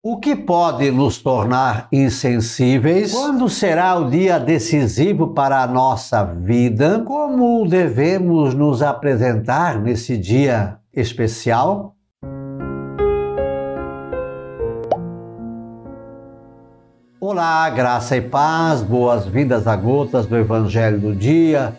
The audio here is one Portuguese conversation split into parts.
O que pode nos tornar insensíveis? Quando será o dia decisivo para a nossa vida? Como devemos nos apresentar nesse dia especial? Olá, graça e paz, boas-vindas a gotas do Evangelho do Dia,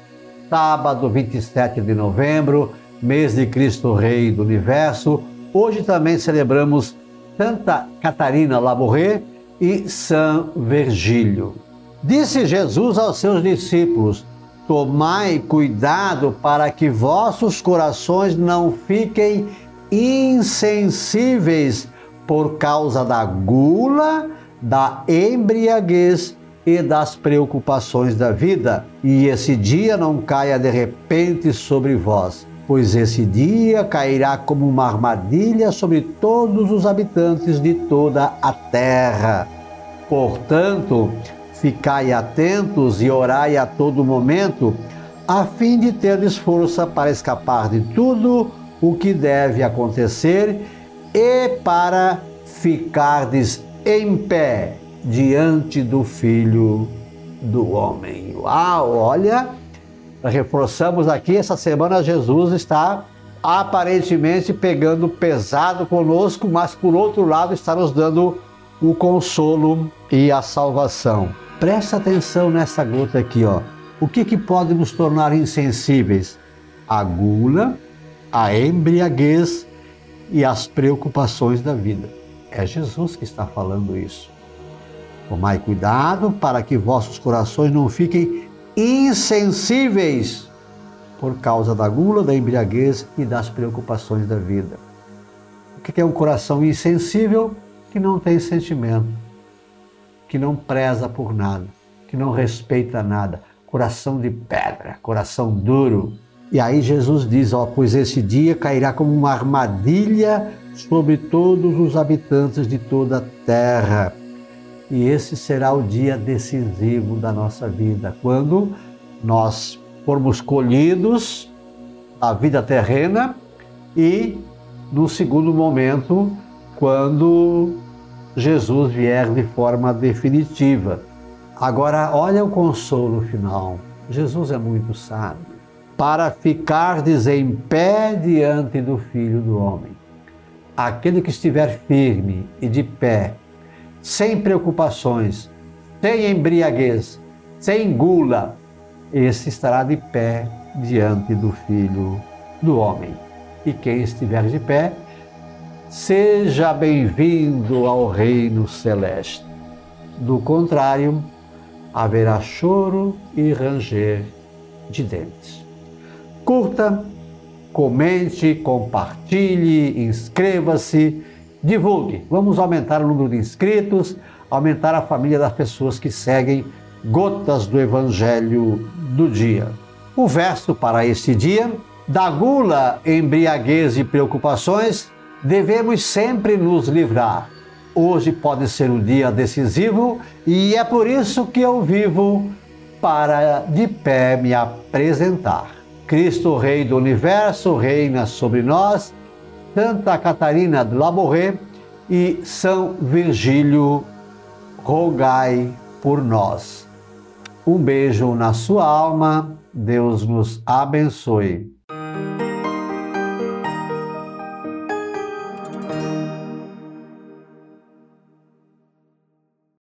sábado 27 de novembro, mês de Cristo Rei do Universo. Hoje também celebramos Santa Catarina Labouré e São Virgílio. Disse Jesus aos seus discípulos: Tomai cuidado para que vossos corações não fiquem insensíveis por causa da gula, da embriaguez e das preocupações da vida, e esse dia não caia de repente sobre vós pois esse dia cairá como uma armadilha sobre todos os habitantes de toda a terra. Portanto, ficai atentos e orai a todo momento, a fim de terdes força para escapar de tudo o que deve acontecer e para ficardes em pé diante do Filho do Homem. Uau, olha! Reforçamos aqui, essa semana Jesus está aparentemente pegando pesado conosco, mas por outro lado está nos dando o consolo e a salvação. Presta atenção nessa gota aqui, ó. O que, que pode nos tornar insensíveis? A gula, a embriaguez e as preocupações da vida. É Jesus que está falando isso. Tomai cuidado para que vossos corações não fiquem insensíveis por causa da gula, da embriaguez e das preocupações da vida. O que é um coração insensível? Que não tem sentimento, que não preza por nada, que não respeita nada. Coração de pedra, coração duro. E aí Jesus diz: Ó, pois esse dia cairá como uma armadilha sobre todos os habitantes de toda a terra e esse será o dia decisivo da nossa vida, quando nós formos colhidos a vida terrena e, no segundo momento, quando Jesus vier de forma definitiva. Agora, olha o consolo final. Jesus é muito sábio. Para ficardes em pé diante do Filho do Homem. Aquele que estiver firme e de pé sem preocupações, sem embriaguez, sem gula, esse estará de pé diante do Filho do Homem. E quem estiver de pé, seja bem-vindo ao reino celeste. Do contrário, haverá choro e ranger de dentes. Curta, comente, compartilhe, inscreva-se divulgue. Vamos aumentar o número de inscritos, aumentar a família das pessoas que seguem Gotas do Evangelho do Dia. O verso para este dia: da gula, embriaguez e preocupações, devemos sempre nos livrar. Hoje pode ser um dia decisivo e é por isso que eu vivo para de pé me apresentar. Cristo, Rei do Universo, reina sobre nós Santa Catarina de Laborré e São Virgílio, rogai por nós. Um beijo na sua alma, Deus nos abençoe.